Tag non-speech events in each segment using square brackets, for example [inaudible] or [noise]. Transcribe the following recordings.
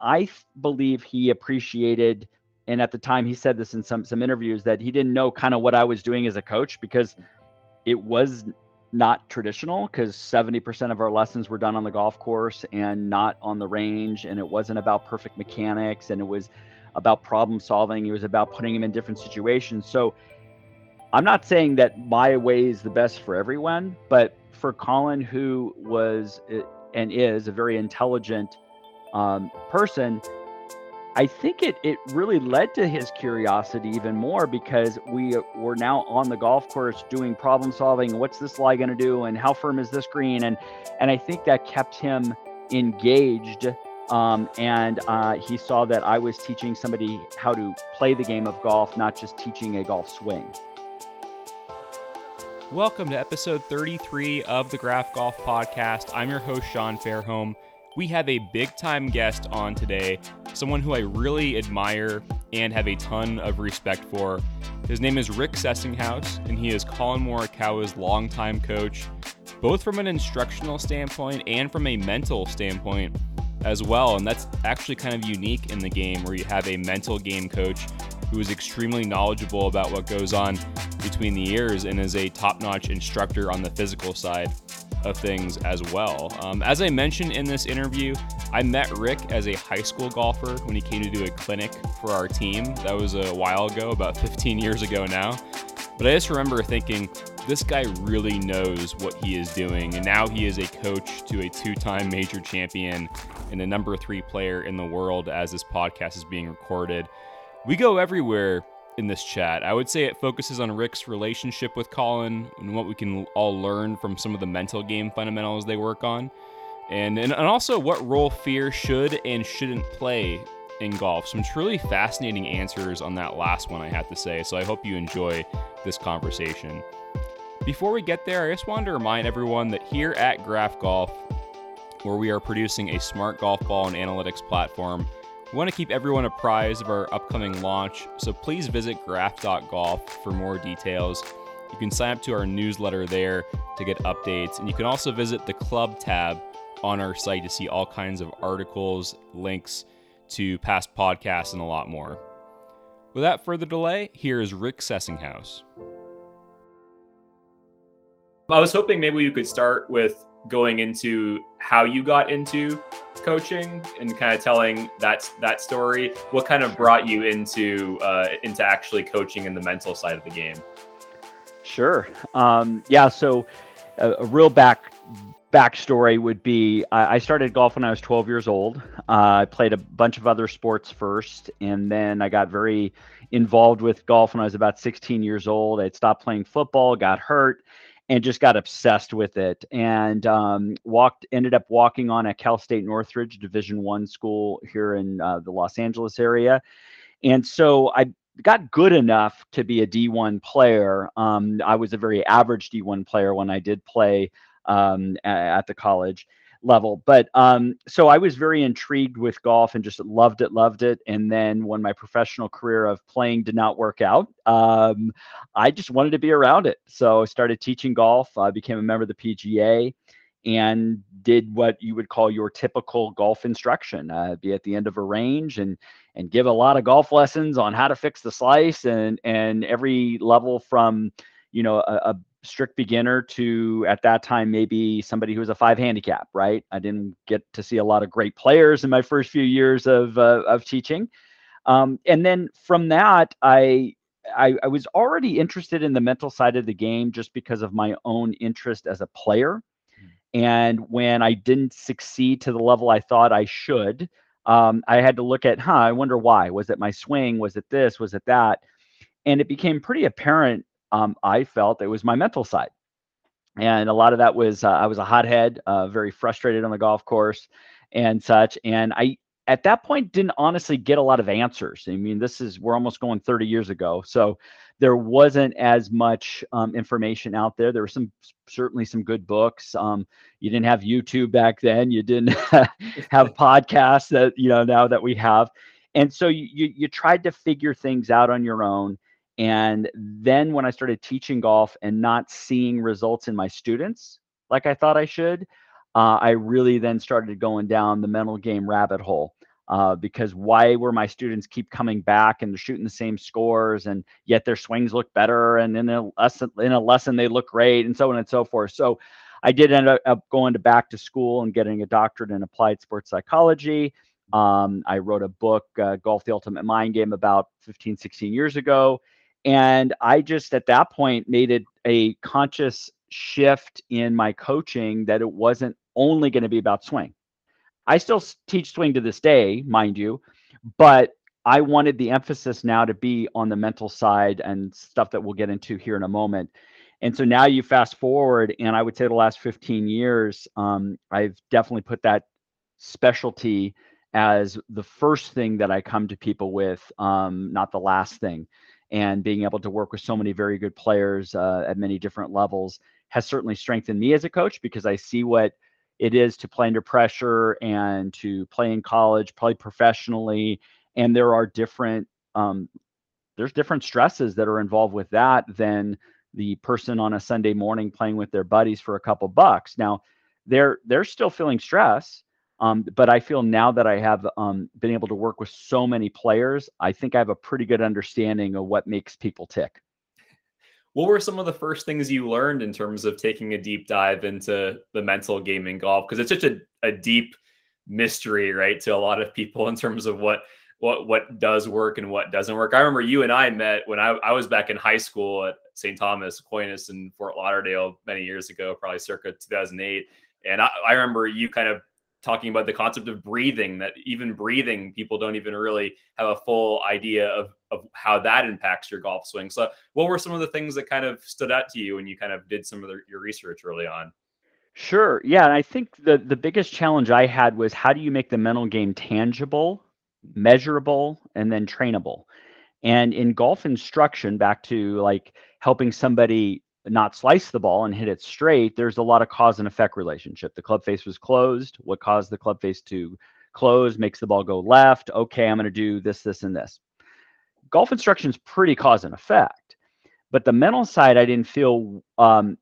I believe he appreciated, and at the time he said this in some some interviews that he didn't know kind of what I was doing as a coach because it was not traditional because 70% of our lessons were done on the golf course and not on the range and it wasn't about perfect mechanics and it was about problem solving it was about putting him in different situations. So i'm not saying that my way is the best for everyone but for Collin who was eh, and is a very intelligent um, person I think it it really led to his curiosity even more because we were now on the golf course doing problem solving. What's this lie going to do, and how firm is this green? And and I think that kept him engaged. Um, and uh, he saw that I was teaching somebody how to play the game of golf, not just teaching a golf swing. Welcome to episode 33 of the Graph Golf Podcast. I'm your host, Sean Fairholm. We have a big time guest on today, someone who I really admire and have a ton of respect for. His name is Rick Sessinghaus, and he is Collin Morikawa's longtime coach, both from an instructional standpoint and from a mental standpoint as well. And that's actually kind of unique in the game where you have a mental game coach who is extremely knowledgeable about what goes on between the ears and is a top notch instructor on the physical side of things as well. Um, as I mentioned in this interview, I met Rick as a high school golfer when he came to do a clinic for our team. That was a while ago, about [laughs] 15 years ago now. But I just remember thinking, this guy really knows what he is doing. And now he is a coach to a two time major champion and a number three player in the world as this podcast is being recorded. We go everywhere in this chat. I would say it focuses on Rick's relationship with Collin and what we can all learn from some of the mental game fundamentals they work on. And, and, and also what role fear should and shouldn't play in golf. Some truly fascinating answers on that last one, I have to say. So I hope you enjoy this conversation. Before we get there, I just wanted to remind everyone that here at Graph Golf, where we are producing a smart golf ball and analytics platform, we want to keep everyone apprised of our upcoming launch, so please visit graph.golf for more details. You can sign up to our newsletter there to get updates, and you can also visit the club tab on our site to see all kinds of articles, links to past podcasts, and a lot more. Without further delay, here is Rick Sessinghaus. I was hoping maybe you could start with going into how you got into coaching and kind of telling that that story. What kind of brought you into uh, into actually coaching in the mental side of the game? Sure. Um, yeah so a, a, real back backstory would be I, I, started golf when i was 12 years old. Uh, i played a bunch of other sports first and then i got very involved with golf when i was about 16 years old. I stopped playing football got hurt and just got obsessed with it and um, walked ended up walking on at cal state northridge division one school here in uh, the los angeles area. And so i got good enough to be a d1 player. Um, i was a very average d1 player when i did play um, at the college level. But um, so I was very intrigued with golf and just loved it, loved it. And then when my professional career of playing did not work out, um, I just wanted to be around it. So I started teaching golf. I became a member of the PGA and did what you would call your typical golf instruction uh, be at the end of a range and and give a lot of golf lessons on how to fix the slice and and every level from you know a, a strict beginner to at that time maybe somebody who was a five handicap right? I didn't get to see a lot of great players in my first few years of uh, of teaching. Um, and then from that I, I i was already interested in the mental side of the game just because of my own interest as a player. Hmm. and when i didn't succeed to the level i thought i should um, i had to look at huh i wonder why. Was it my swing? Was it this? Was it that? And it became pretty apparent um, I felt it was my mental side. And a lot of that was uh, I was a hothead, uh, very frustrated on the golf course and such. And I, at that point, didn't honestly get a lot of answers. I mean, this is, we're almost going 30 years ago. So there wasn't as much um, information out there. There were some, certainly some good books. Um, you didn't have YouTube back then. You didn't [laughs] have podcasts that, you know, now that we have. And so you, you, you tried to figure things out on your own and then when I started teaching golf and not seeing results in my students like I thought I should, uh, I really then started going down the mental game rabbit hole. uh, because why were my students keep coming back and they're shooting the same scores and yet their swings look better and in a lesson in a lesson they look great and so on and so forth. So I did end up going to back to school and getting a doctorate in applied sports psychology. Um, I wrote a book, uh, Golf the Ultimate Mind Game, about 15, 16 years ago. And I just at that point made it a conscious shift in my coaching that it wasn't only going to be about swing. I still teach swing to this day, mind you, but I wanted the emphasis now to be on the mental side and stuff that we'll get into here in a moment. And so now you fast forward, and I would say the last 15 years, um, I've definitely put that specialty as the first thing that I come to people with, um, not the last thing. And being able to work with so many very good players uh, at many different levels has certainly strengthened me as a coach because I see what it is to play under pressure and to play in college, play professionally, and there are different um, there's different stresses that are involved with that than the person on a Sunday morning playing with their buddies for a couple bucks. Now, they're they're still feeling stress, um, but I feel now that I have um, been able to work with so many players, I think I have a pretty good understanding of what makes people tick what were some of the first things you learned in terms of taking a deep dive into the mental game in golf? Because it's such a, a deep mystery, right, to a lot of people in terms of what what what does work and what doesn't work. I remember you and I met when I, I was back in high school at St. Thomas Aquinas in Fort Lauderdale many years ago, probably circa 2008. And I, I remember you kind of talking about the concept of breathing that even breathing people don't even really have a full idea of, of how that impacts your golf swing. So what were some of the things that kind of stood out to you when you kind of did some of the, your research early on? Sure yeah and i think the the biggest challenge i had was how do you make the mental game tangible measurable and then trainable? And in golf instruction back to like helping somebody not slice the ball and hit it straight, there's a lot of cause and effect relationship. The club face was closed. What caused the club face to close makes the ball go left. Okay, I'm going to do this, this, and this. Golf instruction is pretty cause and effect, but the mental side I didn't feel um,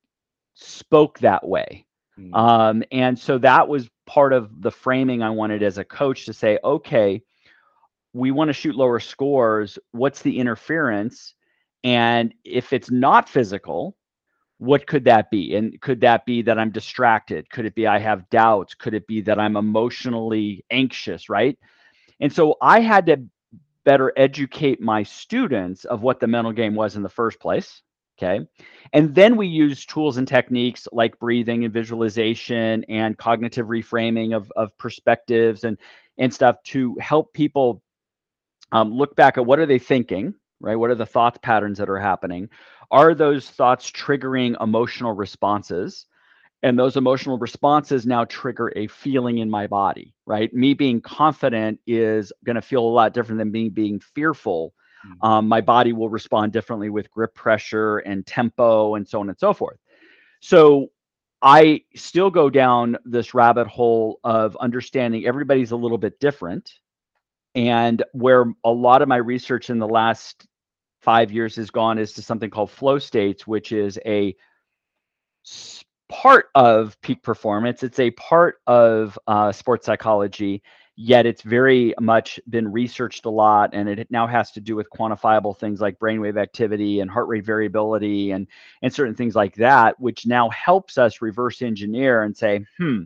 spoke that way. Mm. Um, and so that was part of the framing I wanted as a coach to say, okay, we want to shoot lower scores. What's the interference? And if it's not physical, what could that be? And could that be that I'm distracted? Could it be I have doubts? Could it be that I'm emotionally anxious? Right. And so I had to better educate my students of what the mental game was in the first place. Okay. And then we use tools and techniques like breathing and visualization and cognitive reframing of, of perspectives and, and stuff to help people um, look back at what are they thinking, right? What are the thought patterns that are happening? are those thoughts triggering emotional responses? And those emotional responses now trigger a feeling in my body, right? Me being confident is going to feel a lot different than me being fearful. Mm-hmm. Um, my body will respond differently with grip pressure and tempo and so on and so forth. So I still go down this rabbit hole of understanding everybody's a little bit different. And where a lot of my research in the last five years has gone is to something called flow states, which is a part of peak performance. It's a part of uh, sports psychology, yet it's very much been researched a lot, and it now has to do with quantifiable things like brainwave activity and heart rate variability and and certain things like that, which now helps us reverse engineer and say, hmm,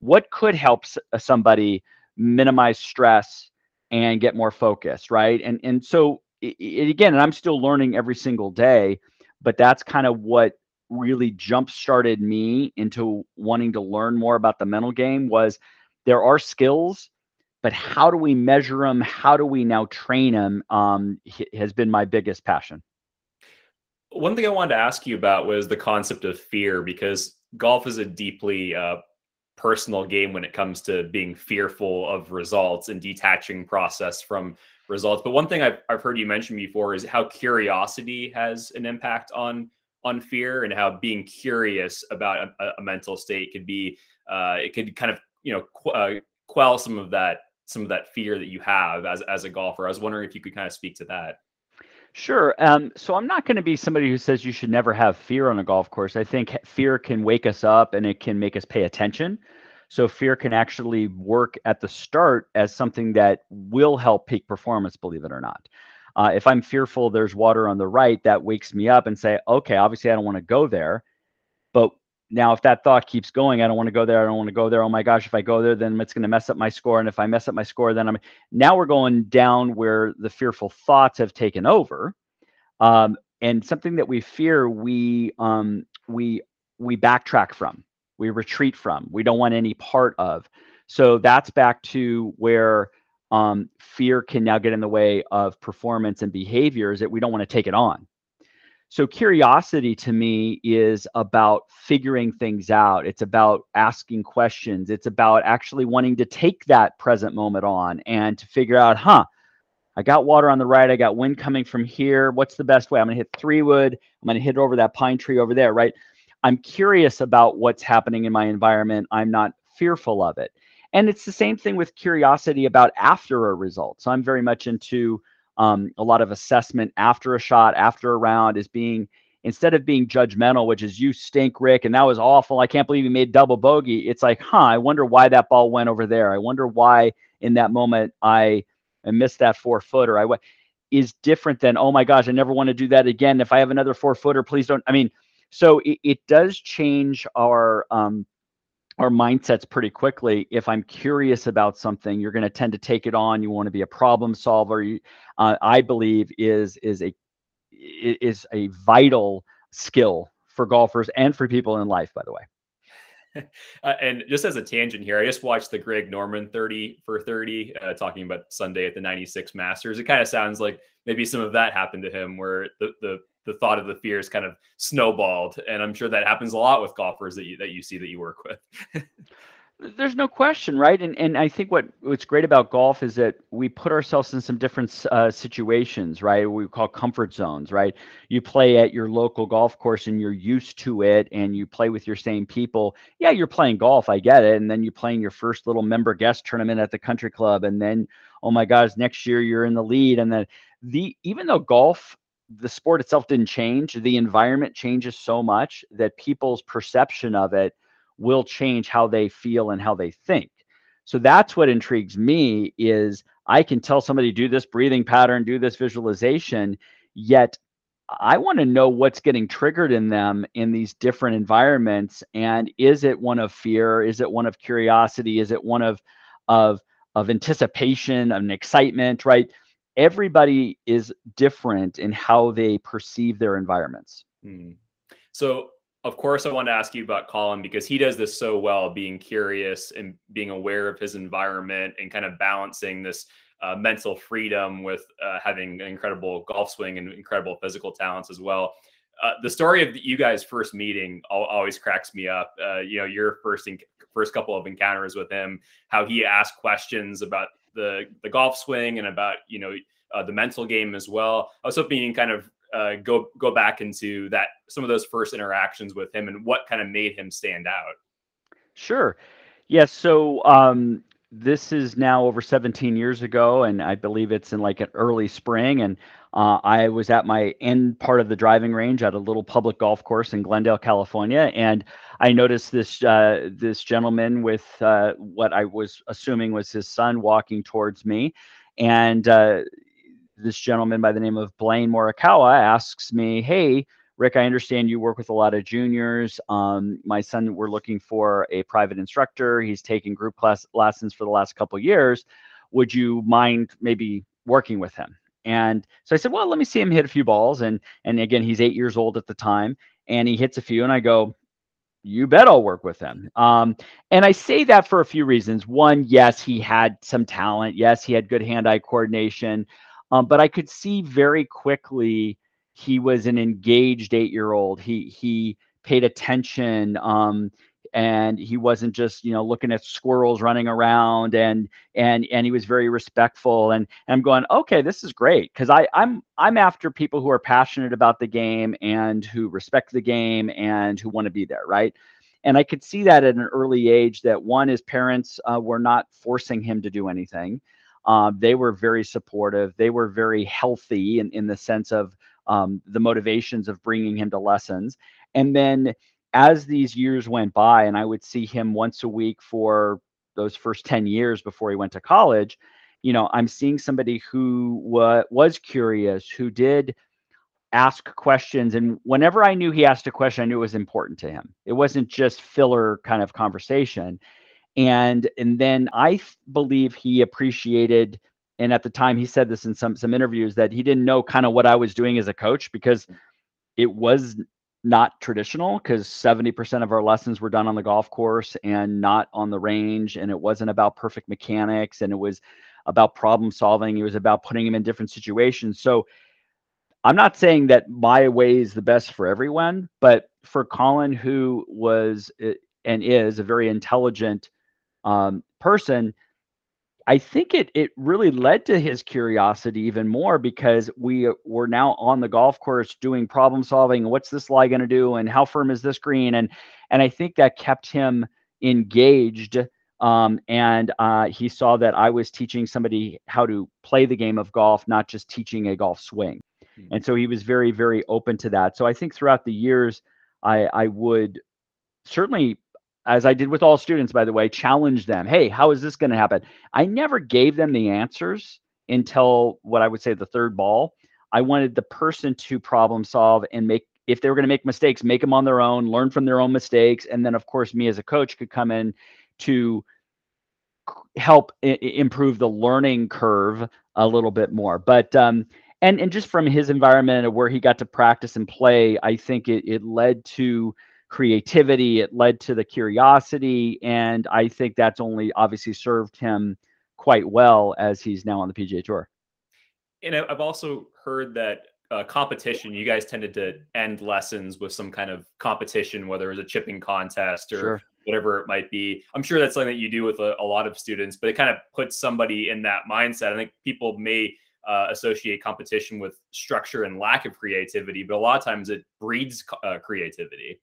what could help somebody minimize stress and get more focused, right? And and so it, it, again, and I'm still learning every single day, but that's kind of what really jump started me into wanting to learn more about the mental game was there are skills but how do we measure them how do we now train them um, has been my biggest passion. One thing i wanted to ask you about was the concept of fear because golf is a deeply uh, personal game when it comes to being fearful of results and detaching process from results. But one thing I've, I've heard you mention before is how curiosity has an impact on on fear and how being curious about a, a mental state could be uh, it could kind of you know qu- uh, quell some of that some of that fear that you have as as a golfer. I was wondering if you could kind of speak to that. Sure. Um, so I'm not going to be somebody who says you should never have fear on a golf course. I think fear can wake us up and it can make us pay attention. So fear can actually work at the start as something that will help peak performance, believe it or not. Uh, if I'm fearful there's water on the right, that wakes me up and say, okay, obviously I don't want to go there. But now, if that thought keeps going, I don't want to go there. I don't want to go there. Oh my gosh, if I go there, then it's going to mess up my score. And if I mess up my score, then I'm now we're going down where the fearful thoughts have taken over. Um, and something that we fear, we um, we we backtrack from, we retreat from, we don't want any part of. So that's back to where um, fear can now get in the way of performance and behaviors that we don't want to take it on. So curiosity to me is about figuring things out. It's about asking questions. It's about actually wanting to take that present moment on and to figure out, huh, I got water on the right. I got wind coming from here. What's the best way? I'm going to hit three wood. I'm going to hit over that pine tree over there, right? I'm curious about what's happening in my environment. I'm not fearful of it. And it's the same thing with curiosity about after a result. So I'm very much into um, a lot of assessment after a shot, after a round is being instead of being judgmental, which is you stink, Rick, and that was awful. I can't believe you made double bogey. It's like, huh, I wonder why that ball went over there. I wonder why in that moment I, I missed that four footer. I went is different than, oh my gosh, I never want to do that again. If I have another four footer, please don't. I mean, so it, it does change our um, our mindsets pretty quickly. If I'm curious about something, you're going to tend to take it on. You want to be a problem solver. You, uh, I believe is is a is a vital skill for golfers and for people in life. By the way. [laughs] Uh, and just as a tangent here, I just watched the Greg Norman 30 for 30 uh, talking about Sunday at the 96 Masters. It kind of sounds like maybe some of that happened to him where the, the the thought of the fears kind of snowballed and i'm sure that happens a lot with golfers that you that you see that you work with. [laughs] There's no question right? And and i think what what's great about golf is that we put ourselves in some different uh, situations right? We call comfort zones right? You play at your local golf course and you're used to it and you play with your same people. Yeah you're playing golf i get it and then you're playing your first little member guest tournament at the country club and then oh my gosh next year you're in the lead and then the even though golf the sport itself didn't change. The environment changes so much that people's perception of it will change how they feel and how they think. So that's what intrigues me is I can tell somebody do this breathing pattern, do this visualization, yet I want to know what's getting triggered in them in these different environments and is it one of fear, is it one of curiosity, is it one of of of anticipation, of an excitement, right? Everybody is different in how they perceive their environments. Mm. So, of course, I want to ask you about Collin because he does this so well, being curious and being aware of his environment and kind of balancing this uh, mental freedom with uh, having an incredible golf swing and incredible physical talents as well. Uh, the story of you guys' first meeting always cracks me up. Uh, you know, your first first couple of encounters with him, how he asked questions about the the golf swing and about you know uh, the mental game as well. I was hoping you can kind of uh, go go back into that some of those first interactions with him and what kind of made him stand out. Sure. Yes. So um, this is now over 17 years ago, and I believe it's in like an early spring. And uh, I was at my end part of the driving range at a little public golf course in Glendale, California, and I noticed this uh, this gentleman with uh, what I was assuming was his son walking towards me, and uh, this gentleman by the name of Blaine Morikawa asks me, "Hey." Rick, I understand you work with a lot of juniors. Um, my son, we're looking for a private instructor. He's taken group class lessons for the last couple years. Would you mind maybe working with him? And so I said, well, let me see him hit a few balls. And and again, he's eight years old at the time, and he hits a few, and I go, you bet I'll work with him. Um, and I say that for a few reasons. One, yes, he had some talent. Yes, he had good hand-eye coordination. Um, but I could see very quickly he was an engaged eight-year-old. He he paid attention. Um, and he wasn't just you know looking at squirrels running around and and and he was very respectful. And, and i'm going okay this is great. Because i i'm i'm after people who are passionate about the game and who respect the game and who want to be there right? And i could see that at an early age that one his parents uh, were not forcing him to do anything. Uh, they were very supportive. They were very healthy in, in the sense of um, the motivations of bringing him to lessons. And then as these years went by, and I would see him once a week for those first 10 years before he went to college, you know, I'm seeing somebody who wa- was curious, who did ask questions. And whenever I knew he asked a question, I knew it was important to him. It wasn't just filler kind of conversation. And and then I believe he appreciated and at the time he said this in some some interviews that he didn't know kind of what I was doing as a coach because it was not traditional because 70% of our lessons were done on the golf course and not on the range and it wasn't about perfect mechanics and it was about problem solving it was about putting him in different situations. So i'm not saying that my way is the best for everyone but for Collin who was eh, and is a very intelligent um, person I think it it really led to his curiosity even more because we were now on the golf course doing problem solving. What's this lie going to do? And how firm is this green? And and I think that kept him engaged. Um, and uh, he saw that I was teaching somebody how to play the game of golf, not just teaching a golf swing. Mm-hmm. And so he was very very open to that. So I think throughout the years, I I would certainly as I did with all students, by the way, challenge them. Hey, how is this going to happen? I never gave them the answers until what I would say the third ball. I wanted the person to problem solve and make, if they were going to make mistakes, make them on their own, learn from their own mistakes. And then, of course, me as a coach could come in to help improve the learning curve a little bit more. But, um, and, and just from his environment where he got to practice and play, I think it, it led to, creativity, it led to the curiosity, and I think that's only obviously served him quite well as he's now on the PGA Tour. And I've also heard that uh, competition, you guys tended to end lessons with some kind of competition, whether it was a chipping contest or sure. whatever it might be. I'm sure that's something that you do with a, a, lot of students, but it kind of puts somebody in that mindset. I think people may uh, associate competition with structure and lack of creativity, but a lot of times it breeds uh, creativity.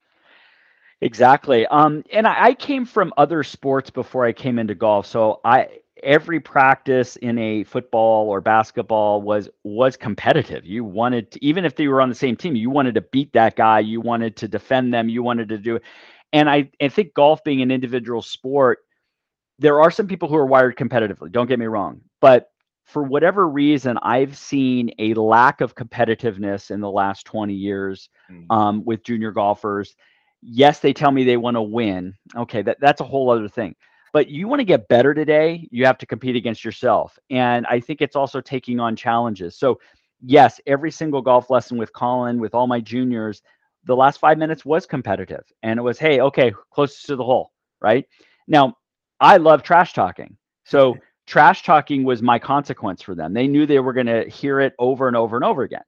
Exactly. Um, and I, I, came from other sports before I came into golf. So I every practice in a football or basketball was was competitive. You wanted to, even if they were on the same team, you wanted to beat that guy, you wanted to defend them, you wanted to do it. And I, I think golf being an individual sport, there are some people who are wired competitively, don't get me wrong. But for whatever reason, I've seen a lack of competitiveness in the last 20 years mm. um, with junior golfers yes, they tell me they want to win. Okay, that, that's a whole other thing. But you want to get better today, you have to compete against yourself. And I think it's also taking on challenges. So, yes, every single golf lesson with Collin, with all my juniors, the last five minutes was competitive. And it was, hey, okay, closest to the hole, right? Now, I love trash talking. So, [laughs] trash talking was my consequence for them. They knew they were going to hear it over and over and over again.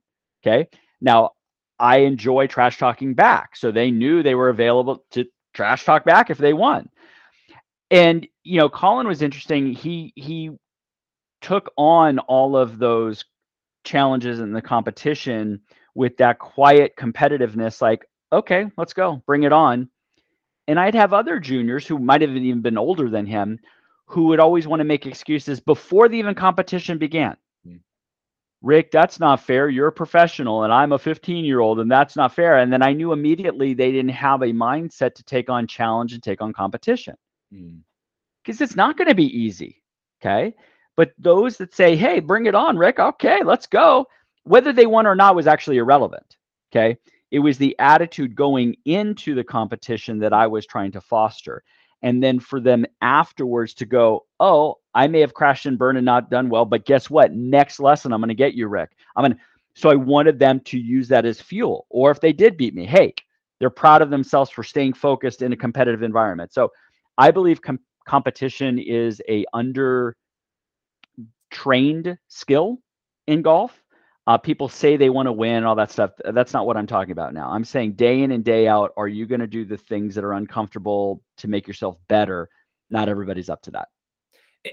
Okay. Now, I enjoy trash talking back. So they knew they were available to trash talk back if they won. And you know, Collin was interesting. He he took on all of those challenges in the competition with that quiet competitiveness like, okay, let's go, bring it on. And I'd have other juniors who might have even been older than him who would always want to make excuses before the even competition began. Rick, that's not fair. You're a professional and I'm a 15 year old, and that's not fair. And then I knew immediately they didn't have a mindset to take on challenge and take on competition because mm. it's not going to be easy. Okay. But those that say, hey, bring it on, Rick, okay, let's go, whether they won or not was actually irrelevant. Okay. It was the attitude going into the competition that I was trying to foster and then for them afterwards to go, oh, I may have crashed and burned and not done well, but guess what? Next lesson, I'm going to get you, Rick. I'm going. So I wanted them to use that as fuel. Or if they did beat me, hey, they're proud of themselves for staying focused in a competitive environment. So I believe com- competition is a under trained skill in golf uh, people say they want to win, all that stuff. That's not what I'm talking about now. I'm saying day in and day out, are you going to do the things that are uncomfortable to make yourself better? Not everybody's up to that.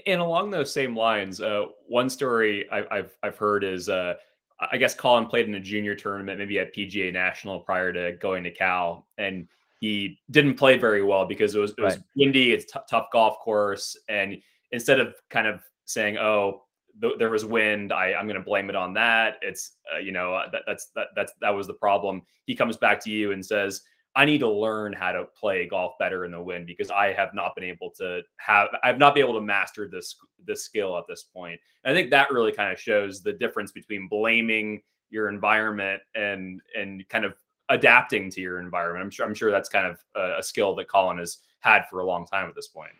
And along those same lines, uh, one story I, have I've heard is uh, I guess Collin played in a junior tournament, maybe at PGA National prior to going to Cal, and he didn't play very well because it was it was right. windy, it's t- tough golf course, and instead of kind of saying, "Oh, th- there was wind. I, I'm going to blame it on that. It's, uh, you know, uh, that, that's, that, that's, that was the problem. He comes back to you and says, I need to learn how to play golf better in the wind because I have not been able to have I've not been able to master this this skill at this point. And I think that really kind of shows the difference between blaming your environment and and kind of adapting to your environment. I'm sure I'm sure that's kind of a, a skill that Collin has had for a long time at this point.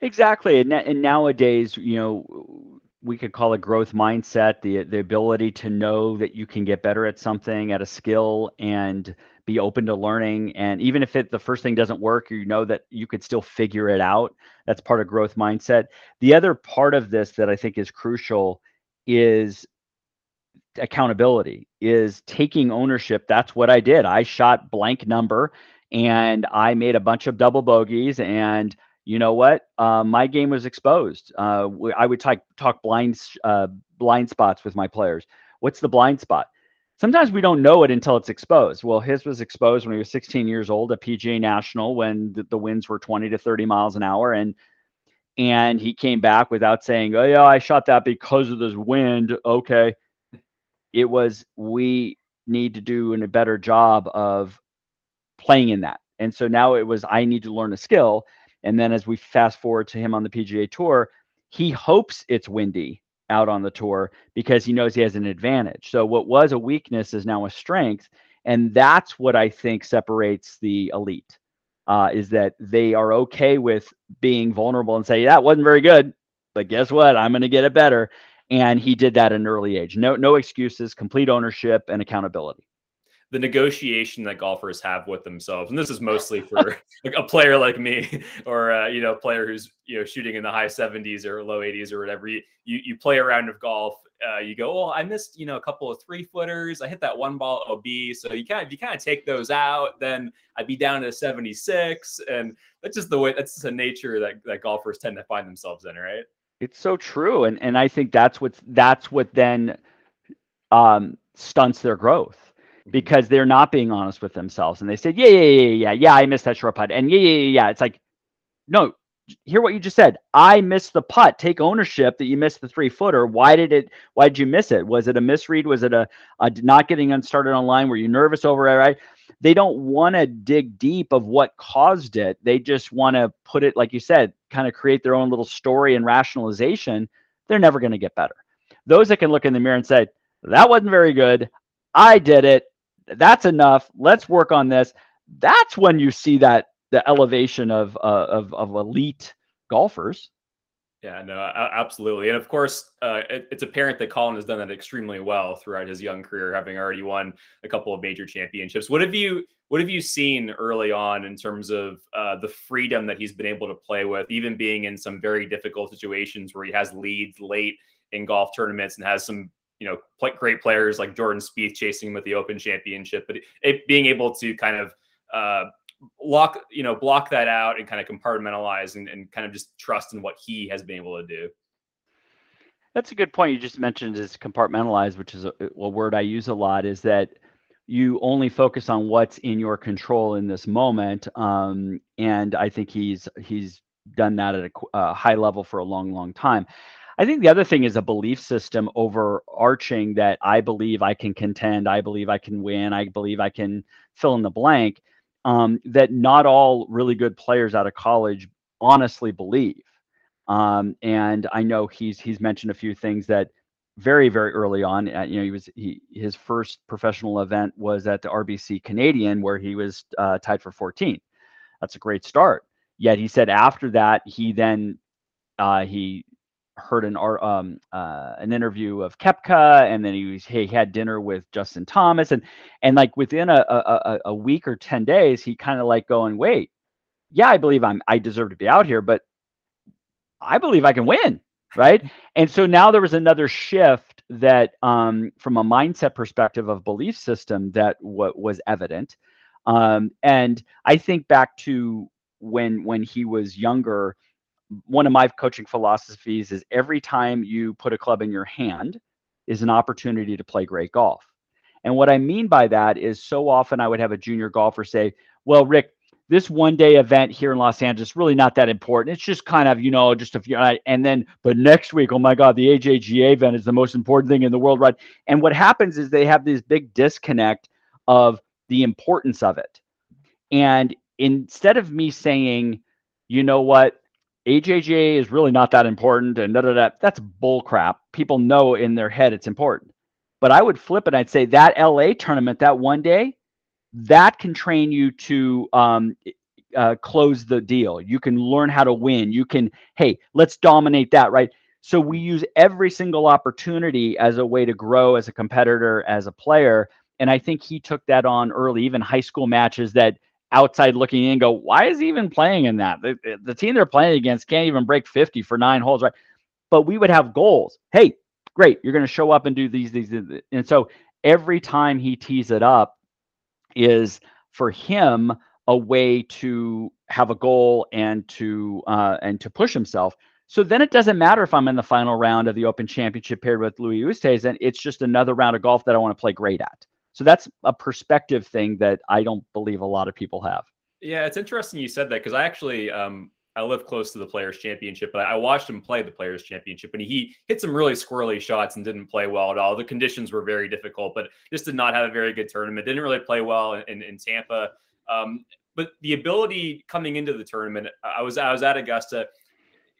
Exactly, and, and nowadays, you know, we could call it growth mindset, the the ability to know that you can get better at something, at a skill, and be open to learning. And even if it the first thing doesn't work, you know that you could still figure it out. That's part of growth mindset. The other part of this that I think is crucial is accountability is taking ownership that's what i did i shot blank number and i made a bunch of double bogeys and you know what? Uh, my game was exposed. Uh, i would talk talk blind uh, blind spots with my players. What's the blind spot? Sometimes we don't know it until it's exposed. Well his was exposed when he was 16 years old at pga national when the, the winds were 20 to 30 miles an hour and and he came back without saying oh yeah i shot that because of this wind. Okay. It was we need to do a better job of playing in that. And so now it was I need to learn a skill. And then as we fast forward to him on the PGA Tour, he hopes it's windy out on the tour because he knows he has an advantage. So what was a weakness is now a strength, and that's what I think separates the elite. Uh, is that they are okay with being vulnerable and say that wasn't very good, but guess what? I'm going to get it better and he did that at an early age. No, no excuses, complete ownership and accountability. The negotiation that golfers have with themselves, and this is mostly for [laughs] like a player like me, [laughs] or uh, you know, a player who's you know shooting in the high 70s or low 80s or whatever. You you, you play a round of golf, uh, you go, oh, I missed you know a couple of three footers. I hit that one ball OB, so you kind of you kind of take those out, then I'd be down to 76, and that's just the way. That's just a nature that that golfers tend to find themselves in, right? It's so true, and and I think that's what that's what then um, stunts their growth. Because they're not being honest with themselves, and they say, yeah, yeah, yeah, yeah, yeah, I missed that short putt, and yeah, yeah, yeah, yeah. It's like, no, hear what you just said. I missed the putt. Take ownership that you missed the three footer. Why did it? Why did you miss it? Was it a misread? Was it a, a not getting unstarted on line? Were you nervous over it? Right? they don't want to dig deep of what caused it. They just want to put it, like you said, kind of create their own little story and rationalization. They're never going to get better. Those that can look in the mirror and say, that wasn't very good. I did it. That's enough. Let's work on this. That's when you see that the elevation of uh, of, of elite golfers. Yeah, no, absolutely. And of course, uh, it, it's apparent that Collin has done that extremely well throughout his young career, having already won a couple of major championships. What have you what have you seen early on in terms of uh, the freedom that he's been able to play with, even being in some very difficult situations where he has leads late in golf tournaments and has some you know great players like Jordan Spieth chasing him at the Open Championship, but it, being able to kind of uh, lock you know block that out and kind of compartmentalize and, and kind of just trust in what he has been able to do. That's a good point you just mentioned is compartmentalize which is a, a word i use a lot is that you only focus on what's in your control in this moment um, and i think he's he's done that at a, a high level for a long long time I think the other thing is a belief system overarching that I believe I can contend, I believe I can win, I believe I can fill in the blank um, that not all really good players out of college honestly believe. Um, and I know he's he's mentioned a few things that very very early on. Uh, you know, he was he his first professional event was at the RBC Canadian where he was uh, tied for 14. That's a great start. Yet he said after that he then uh, he heard an um uh, an interview of Koepka, and then he was he had dinner with Justin Thomas, and and like within a a, a week or ten days, he kind of like going, wait, yeah, I believe I'm I deserve to be out here, but I believe I can win, right? [laughs] and so now there was another shift that, um, from a mindset perspective of belief system, that what was evident, um, and I think back to when when he was younger one of my coaching philosophies is every time you put a club in your hand is an opportunity to play great golf. And what I mean by that is so often I would have a junior golfer say, Well, Rick, this one day event here in Los Angeles really not that important. It's just kind of, you know, just a few. And then, but next week, oh my God, the AJGA event is the most important thing in the world, right? And what happens is they have this big disconnect of the importance of it. And instead of me saying, you know what, AJGA is really not that important and da da da, that's bull crap. People know in their head it's important. But I would flip it. I'd say that LA tournament, that one day, that can train you to um, uh, close the deal. You can learn how to win. You can, hey, let's dominate that, right? So we use every single opportunity as a way to grow as a competitor, as a player. And I think he took that on early, even high school matches that outside looking in go, why is he even playing in that? The, the team they're playing against can't even break 50 for nine holes, right? But we would have goals. Hey, great, you're going to show up and do these, these, these. And so every time he tees it up is for him a way to have a goal and to uh, and to push himself. So then it doesn't matter if I'm in the final round of the Open Championship paired with Louis Oosthuizen. It's just another round of golf that I want to play great at. So that's a perspective thing that I don't believe a lot of people have. Yeah, it's interesting you said that because I actually um, I live close to the Players Championship, but I watched him play the Players Championship, and he hit some really squirrely shots and didn't play well at all. The conditions were very difficult, but just did not have a very good tournament. Didn't really play well in, in, Tampa. Um, but the ability coming into the tournament, I was I was at Augusta,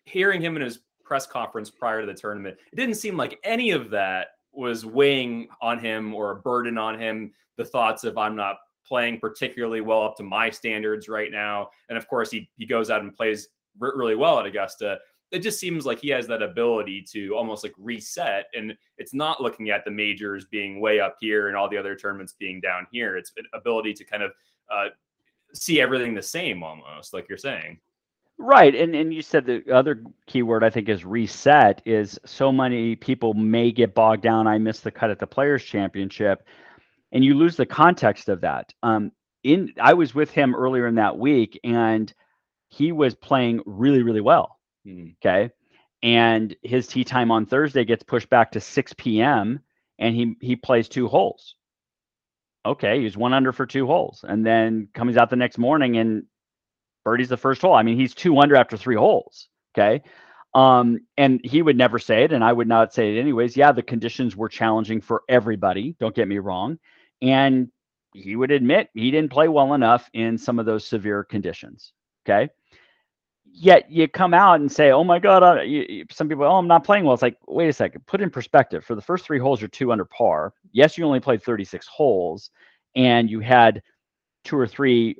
hearing him in his press conference prior to the tournament. It didn't seem like any of that was weighing on him or a burden on him. The thoughts of I'm not playing particularly well up to my standards right now, and of course he he goes out and plays really well at Augusta. It just seems like he has that ability to almost like reset, and it's not looking at the majors being way up here and all the other tournaments being down here. It's an ability to kind of uh, see everything the same almost like you're saying right and and you said the other keyword i think is reset is so many people may get bogged down i missed the cut at the players championship and you lose the context of that. Um in i was with him earlier in that week and he was playing really really well mm. okay? And his tee time on thursday gets pushed back to 6 p.m and he he plays two holes. Okay, he's one under for two holes, and then comes out the next morning and birdies the first hole. I mean, he's two under after three holes. Okay. Um, and he would never say it, and I would not say it anyways. Yeah, the conditions were challenging for everybody. Don't get me wrong. And he would admit he didn't play well enough in some of those severe conditions. Okay. Yet you come out and say, "Oh my God!" You, some people, "Oh, I'm not playing well." It's like, wait a second. Put in perspective. For the first three holes, you're two under par. Yes, you only played 36 holes, and you had two or three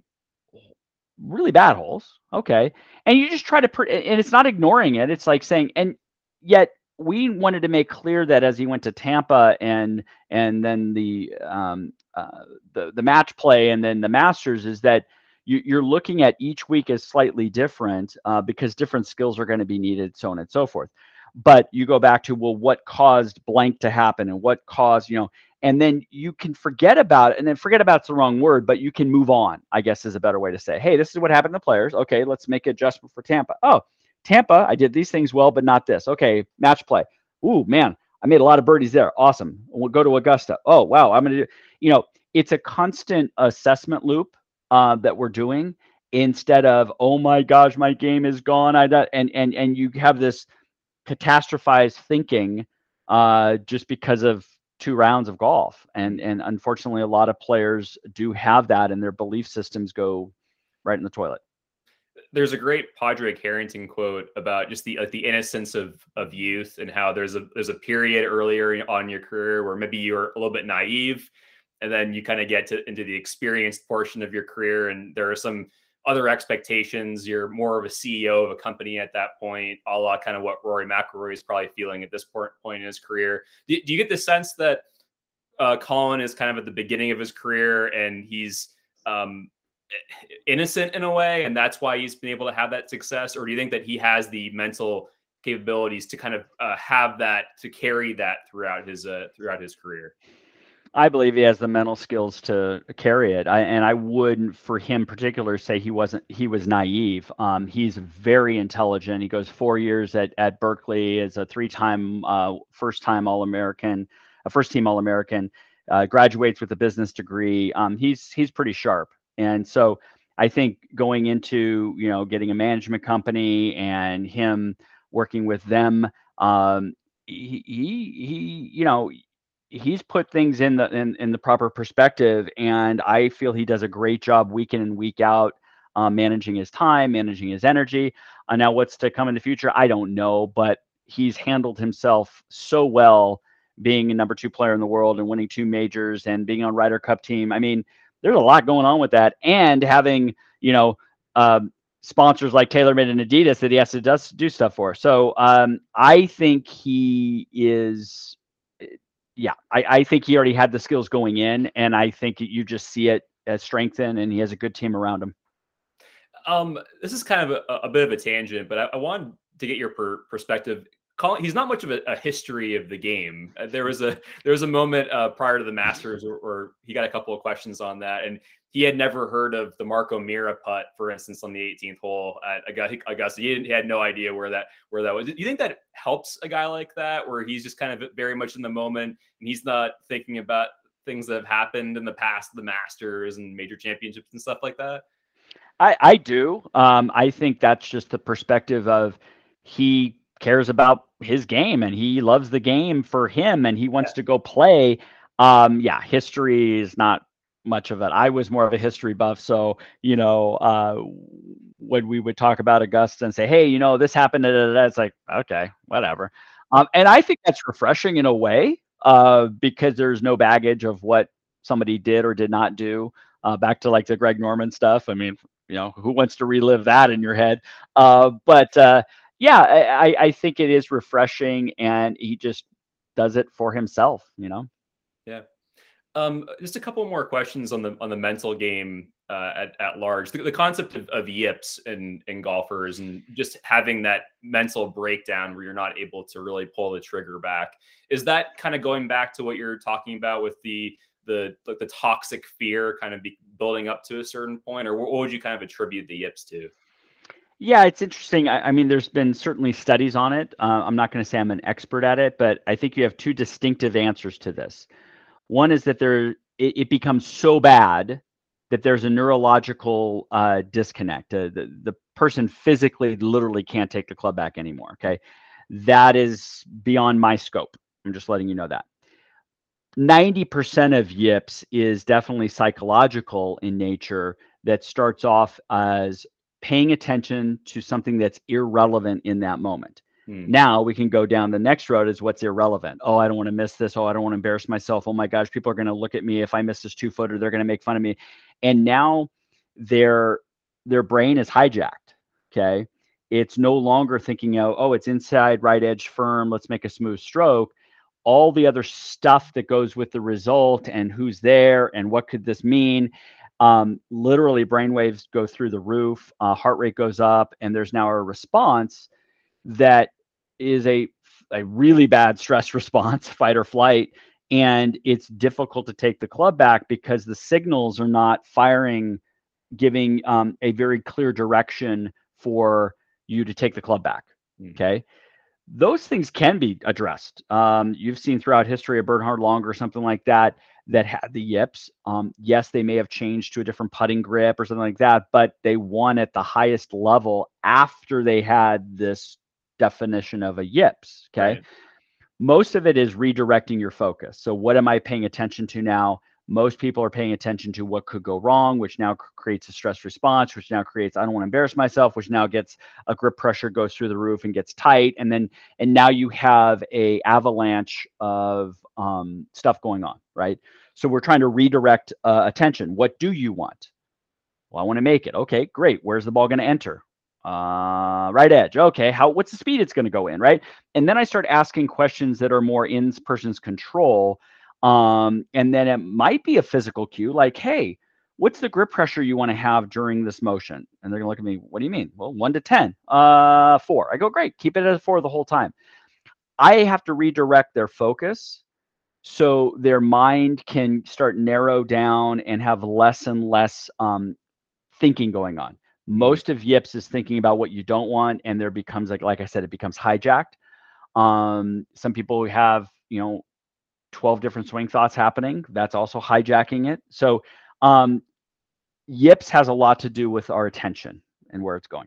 really bad holes. Okay. And you just try to, put, and it's not ignoring it. It's like saying, and yet we wanted to make clear that as he went to Tampa and, and then the, um, uh, the, the match play and then the Masters is that you, are looking at each week as slightly different uh, because different skills are going to be needed, so on and so forth. But you go back to, well, what caused blank to happen and what caused, you know, and then you can forget about it and then forget about it's the wrong word but you can move on i guess is a better way to say hey this is what happened to players. Okay let's make adjustment for tampa. Oh tampa i did these things well but not this. Okay match play. Ooh man i made a lot of birdies there. Awesome. We'll go to augusta. Oh wow i'm gonna do you know it's a constant assessment loop uh, that we're doing instead of oh my gosh my game is gone. I and and and you have this catastrophized thinking uh, just because of two rounds of golf. And and unfortunately a lot of players do have that and their belief systems go right in the toilet. There's a great Padraig Harrington quote about just the like the innocence of of youth and how there's a there's a period earlier on your career where maybe you're a little bit naive and then you kind of get to into the experienced portion of your career and there are some other expectations. You're more of a CEO of a company at that point, a la kind of what Rory McIlroy is probably feeling at this point in his career. Do, do you get the sense that uh, Collin is kind of at the beginning of his career and he's um, innocent in a way, and that's why he's been able to have that success? Or do you think that he has the mental capabilities to kind of uh, have that to carry that throughout his uh, throughout his career? I believe he has the mental skills to carry it. I, and I wouldn't, for him particular, say he wasn't. He was naive. Um, he's very intelligent. He goes four years at at Berkeley as a three-time, uh, first-time All-American, a first-team All-American. Uh, graduates with a business degree. Um, he's he's pretty sharp. And so I think going into you know getting a management company and him working with them, um, he, he he you know he's put things in the in, in the proper perspective, and I feel he does a great job week in and week out, uh, managing his time, managing his energy. Uh, now, what's to come in the future, I don't know, but he's handled himself so well, being a number two player in the world and winning two majors and being on Ryder Cup team. I mean, there's a lot going on with that, and having you know. Um, sponsors like TaylorMade and Adidas that he has to does, do stuff for. So um, I think he is, yeah, I, I, think he already had the skills going in, and I think you just see it as strengthen, and he has a good team around him. Um, this is kind of a, a bit of a tangent, but I, I wanted to get your per- perspective. Collin, he's not much of a, a, history of the game. Uh, there was a there was a moment uh, prior to the Masters where, where, he got a couple of questions on that, and he had never heard of the Mark O'Meara putt, for instance, on the 18th hole at Augusta. He, he had no idea where that where that was. Do you think that helps a guy like that, where he's just kind of very much in the moment and he's not thinking about things that have happened in the past, the Masters and major championships and stuff like that? I, I do. Um, I think that's just the perspective of he cares about his game and he loves the game for him and he wants yeah. to go play. Um, yeah, history is not much of it. I was more of a history buff, so you know, uh, when we would talk about Augusta and say, "Hey, you know, this happened," da, da, da, it's like, okay, whatever. Um, and I think that's refreshing in a way uh, because there's no baggage of what somebody did or did not do. Uh, back to like the Greg Norman stuff. I mean, you know, who wants to relive that in your head? Uh, but uh, yeah, I, I think it is refreshing, and he just does it for himself. You know. Yeah. Um, just a couple more questions on the on the mental game uh, at, at large. The, the concept of, of yips and and golfers and just having that mental breakdown where you're not able to really pull the trigger back. Is that kind of going back to what you're talking about with the the like the toxic fear kind of building up to a certain point, or what would you kind of attribute the yips to? Yeah, it's interesting. I, I mean, there's been certainly studies on it. Uh, I'm not going to say I'm an expert at it, but I think you have two distinctive answers to this. One is that there it, it becomes so bad that there's a neurological uh, disconnect. Uh, the, the person physically, literally can't take the club back anymore. Okay. That is beyond my scope. I'm just letting you know that. 90% of yips is definitely psychological in nature that starts off as paying attention to something that's irrelevant in that moment. Hmm. Now we can go down the next road is what's irrelevant. Oh, I don't want to miss this. Oh, I don't want to embarrass myself. Oh my gosh, people are going to look at me if I miss this two footer. They're going to make fun of me. And now their their brain is hijacked. Okay. It's no longer thinking out, oh, it's inside right edge firm. Let's make a smooth stroke. All the other stuff that goes with the result and who's there and what could this mean. Um, literally, brainwaves go through the roof, uh, heart rate goes up, and there's now a response that is a a really bad stress [laughs] response, fight or flight, and it's difficult to take the club back because the signals are not firing, giving um, a very clear direction for you to take the club back. Mm-hmm. Okay. Those things can be addressed. Um, you've seen throughout history a Bernhard Langer or something like that that had the yips. Um, yes, they may have changed to a different putting grip or something like that, but they won at the highest level after they had this definition of a yips. Okay. Right. Most of it is redirecting your focus. So, what am I paying attention to now? Most people are paying attention to what could go wrong, which now creates a stress response, which now creates I don't want to embarrass myself, which now gets a grip pressure goes through the roof and gets tight, and then and now you have a avalanche of um, stuff going on, right? So we're trying to redirect uh, attention. What do you want? Well, I want to make it. Okay, great. Where's the ball going to enter? Uh, right edge. Okay, how what's the speed it's going to go in, right? And then I start asking questions that are more in person's control. Um, and then it might be a physical cue, like, hey, what's the grip pressure you want to have during this motion? And they're gonna look at me, what do you mean? Well, one to 10, uh, four. I go, great, keep it at four the whole time. I have to redirect their focus so their mind can start narrow down and have less and less um, thinking going on most of yips is thinking about what you don't want and there becomes like like i said it becomes hijacked. Um some people have you know 12 different swing thoughts happening that's also hijacking it. So um yips has a lot to do with our attention and where it's going.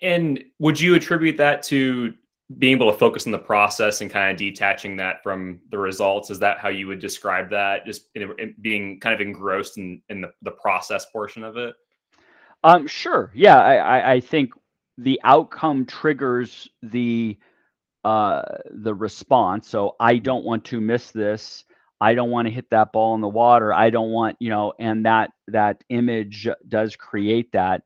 And would you attribute that to being able to focus on the process and kind of detaching that from the results? Is that how you would describe that? Just in, in being kind of engrossed in, in the, the process portion of it um sure yeah I, I, I think the outcome triggers the uh the response so i don't want to miss this. I don't want to hit that ball in the water i don't want you know and that that image does create that.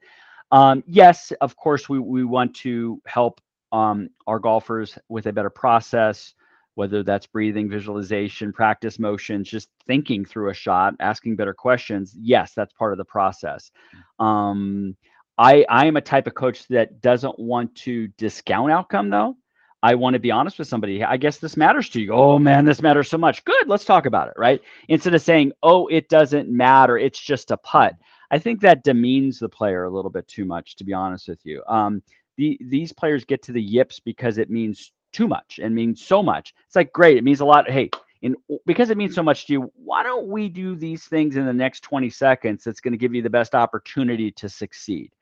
Um yes of course we we want to help um, our golfers with a better process, whether that's breathing, visualization, practice motions, just thinking through a shot, asking better questions. Yes, that's part of the process. Um, I I am a type of coach that doesn't want to discount outcome though. I want to be honest with somebody. I guess this matters to you. Oh man, this matters so much. Good, let's talk about it, right? Instead of saying, "Oh, it doesn't matter. It's just a putt." I think that demeans the player a little bit too much, to be honest with you. Um, the, these players get to the yips because it means too much and means so much. It's like great, it means a lot. Hey, in because it means so much to you, why don't we do these things in the next 20 seconds that's going to give you the best opportunity to succeed?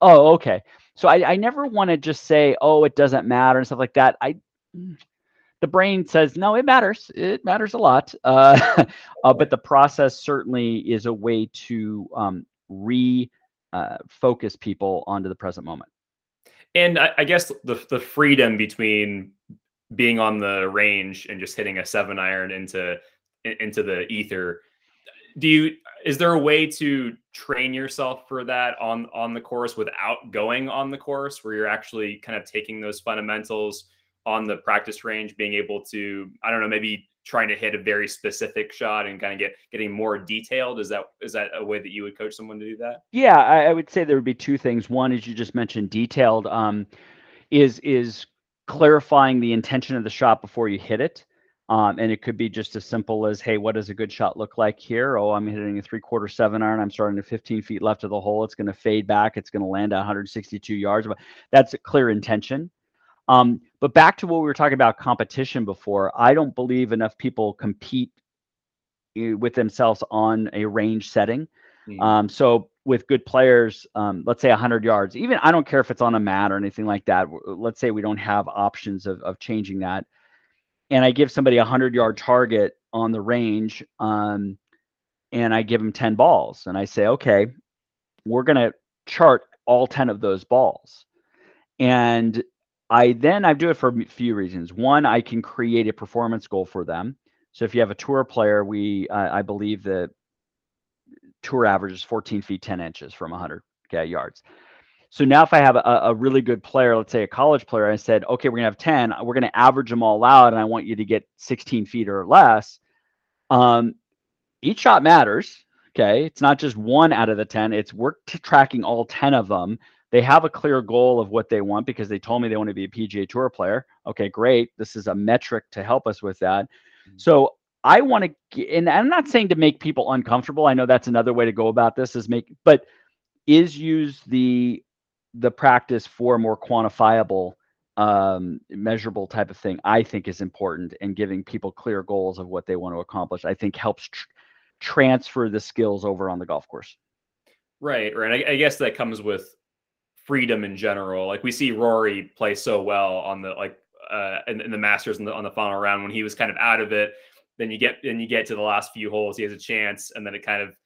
Oh, okay. So I, I never want to just say, oh, it doesn't matter and stuff like that. I the brain says no, it matters. It matters a lot. Uh, [laughs] uh, but the process certainly is a way to um, re uh, people onto the present moment and I, I, guess the the freedom between being on the range and just hitting a seven iron into into the ether do you is there a way to train yourself for that on on the course without going on the course where you're actually kind of taking those fundamentals on the practice range being able to i don't know maybe trying to hit a very specific shot and kind of get getting more detailed. Is that is that a way that you would coach someone to do that? Yeah i, I would say there would be two things. One is you just mentioned detailed um, is is clarifying the intention of the shot before you hit it. Um, and it could be just as simple as hey what does a good shot look like here? Oh i'm hitting a three quarter seven iron. I'm starting to 15 feet left of the hole. It's going to fade back. It's going to land at 162 yards. But that's a clear intention um, but back to what we were talking about competition before, I don't believe enough people compete eh, with themselves on a range setting. Mm. Um, so with good players, um, let's say 100 yards, even I don't care if it's on a mat or anything like that. Let's say we don't have options of, of changing that. And I give somebody a 100 yard target on the range um, and I give them 10 balls. And I say, okay, we're going to chart all 10 of those balls. And I then I do it for a few reasons. One, I can create a performance goal for them. So if you have a tour player, we uh, I believe the tour average is 14 feet 10 inches from 100 okay, yards. So now if I have a, a, really good player, let's say a college player, I said, okay, we're gonna have 10, we're gonna average them all out, and I want you to get 16 feet or less. Um, each shot matters. Okay, it's not just one out of the 10. It's we're tracking all 10 of them they have a clear goal of what they want because they told me they want to be a PGA Tour player. Okay, great. This is a metric to help us with that. Mm-hmm. So I want to, and I'm not saying to make people uncomfortable. I know that's another way to go about this is make, but is use the the practice for more quantifiable um, measurable type of thing i think is important and giving people clear goals of what they want to accomplish i think helps tr- transfer the skills over on the golf course right right I, I, guess that comes with freedom in general. Like we see Rory play so well on the like uh in, in the Masters in the, on the final round when he was kind of out of it. Then you get then you get to the last few holes, he has a chance, and then it kind of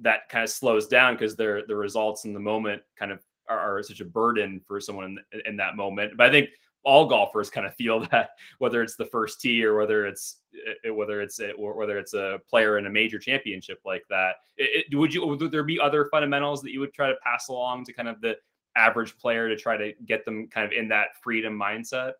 that kind of slows down because their the results in the moment kind of are, are such a burden for someone in, in, that moment. But I think all golfers kind of feel [laughs] that whether it's the first tee or whether it's eh, whether it's whether it's a player in a major championship like that. It, it, would you would there be other fundamentals that you would try to pass along to kind of the average player to try to get them kind of in that freedom mindset?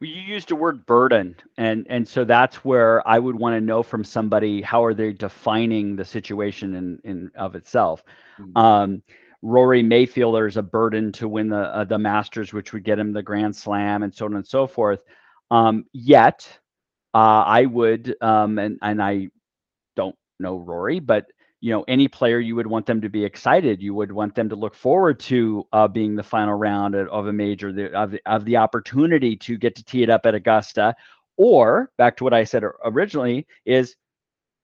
Well, you used the word burden, and and so that's where I would want to know from somebody how are they defining the situation in in of itself. Mm-hmm. Um, Rory Mayfield, there's a burden to win the uh, the Masters, which would get him the Grand Slam and so on and so forth. Um, yet, uh, I would, um, and and I don't know Rory, but you know any player you would want them to be excited you would want them to look forward to uh, being the final round of a major the, of, the, of the opportunity to get to tee it up at augusta or back to what i said originally is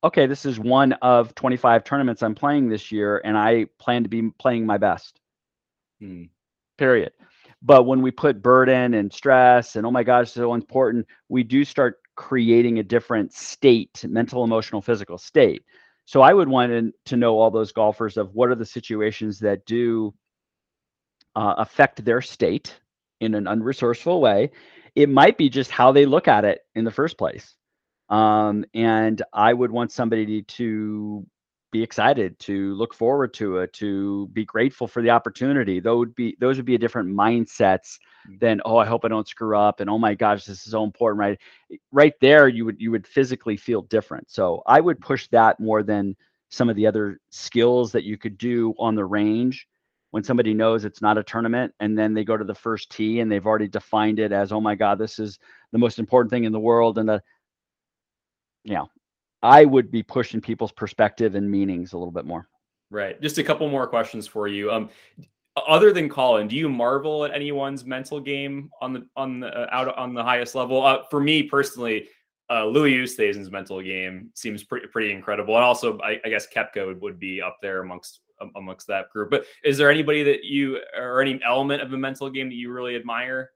okay this is one of 25 tournaments i'm playing this year and i plan to be playing my best hmm. period But when we put burden and stress and oh my gosh, so important, we do start creating a different state, mental, emotional, physical state. So I would want to know all those golfers of what are the situations that do uh, affect their state in an unresourceful way. It might be just how they look at it in the first place. Um, and I would want somebody to be excited, to look forward to it, to be grateful for the opportunity. Those would be those would be a different mindsets mm. than oh, I hope I don't screw up, and oh my gosh, this is so important, right? Right there, you would you would physically feel different. So I would push that more than some of the other skills that you could do on the range when somebody knows it's not a tournament and then they go to the first tee and they've already defined it as oh my god this is the most important thing in the world and the you know I would be pushing people's perspective and meanings a little bit more. Right. Just a couple more questions for you. Um, other than Collin, do you marvel at anyone's mental game on the on the uh, out on the highest level? Uh, for me personally, uh, Louis Oosthuizen's mental game seems pretty pretty incredible, and also I, I guess Koepka would, would be up there amongst amongst that group. But is there anybody that you or any element of the mental game that you really admire?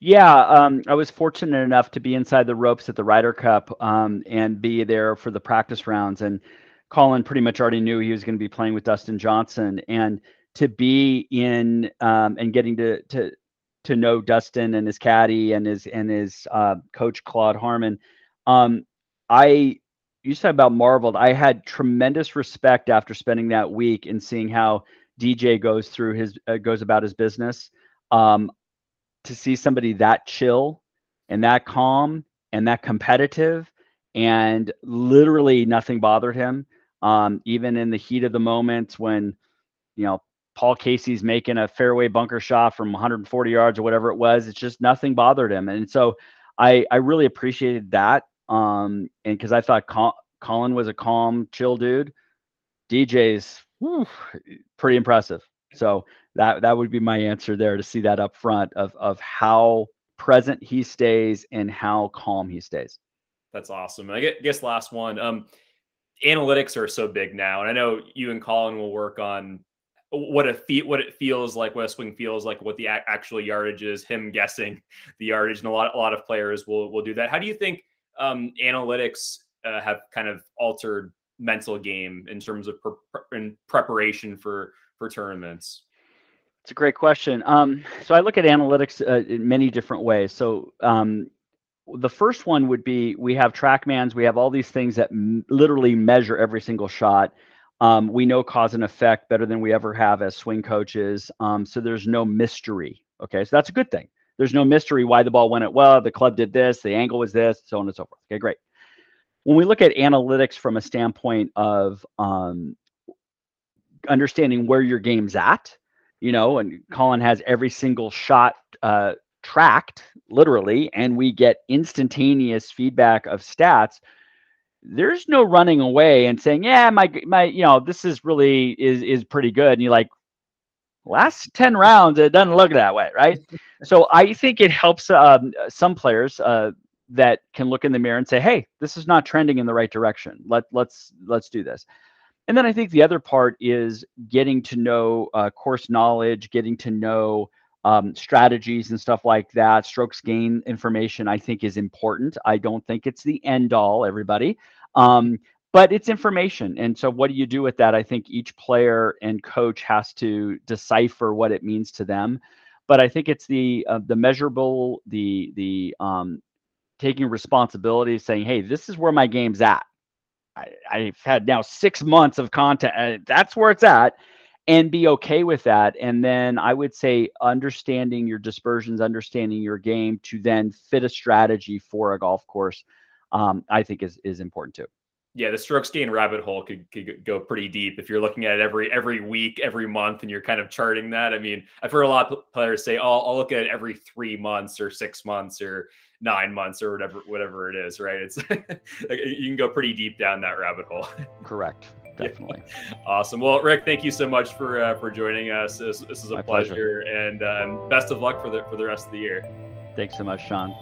Yeah, um, I was fortunate enough to be inside the ropes at the Ryder Cup um, and be there for the practice rounds. And Collin pretty much already knew he was going to be playing with Dustin Johnson, and to be in um, and getting to to to know Dustin and his caddy and his and his uh, coach Claude Harmon. Um, I you said about marveled. I had tremendous respect after spending that week and seeing how DJ goes through his uh, goes about his business. Um, to see somebody that chill and that calm and that competitive and literally nothing bothered him um, even in the heat of the moment when you know paul casey's making a fairway bunker shot from 140 yards or whatever it was it's just nothing bothered him. And so i i really appreciated that um and because i thought Col- collin was a calm chill dude. Dj's whew, pretty impressive so that that would be my answer there to see that up front of of how present he stays and how calm he stays. That's awesome. I guess last one. Um, analytics are so big now, and I know you and Collin will work on what a fe- what it feels like, what a swing feels like, what the actual yardage is. Him [laughs] guessing the yardage, and a lot a lot of players will will do that. How do you think um, analytics uh, have kind of altered mental game in terms of pre- in preparation for for tournaments? It's a great question. Um, so I look at analytics uh, in many different ways. So um, the first one would be we have TrackMans, we have all these things that m- literally measure every single shot. Um, we know cause and effect better than we ever have as swing coaches. Um, so there's no mystery. Okay, so that's a good thing. There's no mystery why the ball went it well, the club did this, the angle was this, so on and so forth. Okay, great. When we look at analytics from a standpoint of um, understanding where your game's at, you know, and Collin has every single shot uh, tracked literally, and we get instantaneous feedback of stats. There's no running away and saying, "Yeah, my my, you know, this is really is is pretty good," and you're like, last 10 rounds it doesn't look that way right [laughs] so i think it helps um, some players uh, that can look in the mirror and say hey this is not trending in the right direction let let's let's do this and then I think the other part is getting to know uh, course knowledge, getting to know um, strategies and stuff like that. Strokes gain information, I think, is important. I don't think it's the end all, everybody. Um, but it's information. And so, what do you do with that? I think each player and coach has to decipher what it means to them. But I think it's the uh, the measurable, the the um, taking responsibility, saying, "Hey, this is where my game's at." I, have had now six months of content. Uh, that's where it's at, and be okay with that. And then I would say understanding your dispersions, understanding your game to then fit a strategy for a golf course. Um, I think is is important too. Yeah, the strokes gain rabbit hole could, could go pretty deep if you're looking at it every every week, every month, and you're kind of charting that. I mean, I've heard a lot of players say, "Oh, I'll look at it every three months or six months or nine months or whatever whatever it is right? It's [laughs] you can go pretty deep down that rabbit hole. [laughs] Correct. Definitely. Yeah. awesome. Well rick thank you so much for uh, for joining us. This, this is a pleasure. pleasure, and um, best of luck for the for the rest of the year. Thanks so much sean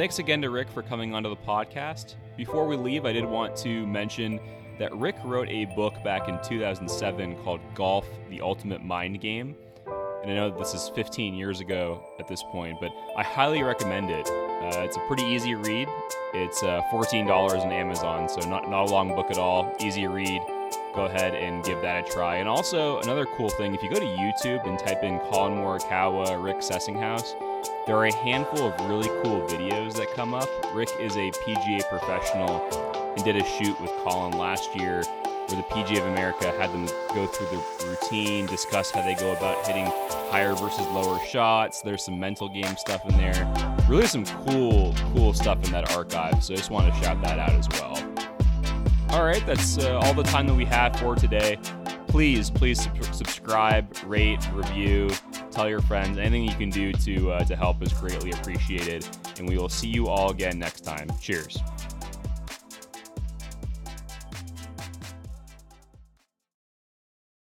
thanks again to rick for coming onto the podcast before we leave i did want to mention that rick wrote a book back in 2007 called golf the ultimate mind game And I know this is 15 years ago at this point, but I highly recommend it. Uh, it's a pretty easy read. It's uh, $14 on Amazon, so not, not a long book at all. Easy read. Go ahead and give that a try. And also, another cool thing if you go to YouTube and type in Collin Morikawa, Rick Sessinghaus, there are a handful of really cool videos that come up. Rick is a PGA professional and did a shoot with Collin last year where the PGA of America had them go through the routine, discuss how they go about hitting higher versus lower shots. There's some mental game stuff in there. Really some cool, cool stuff in that archive. So I just want to shout that out as well. All right, that's uh, all the time that we have for today. Please, please subscribe, rate, review, tell your friends. Anything you can do to uh, to help is greatly appreciated. And we will see you all again next time. Cheers.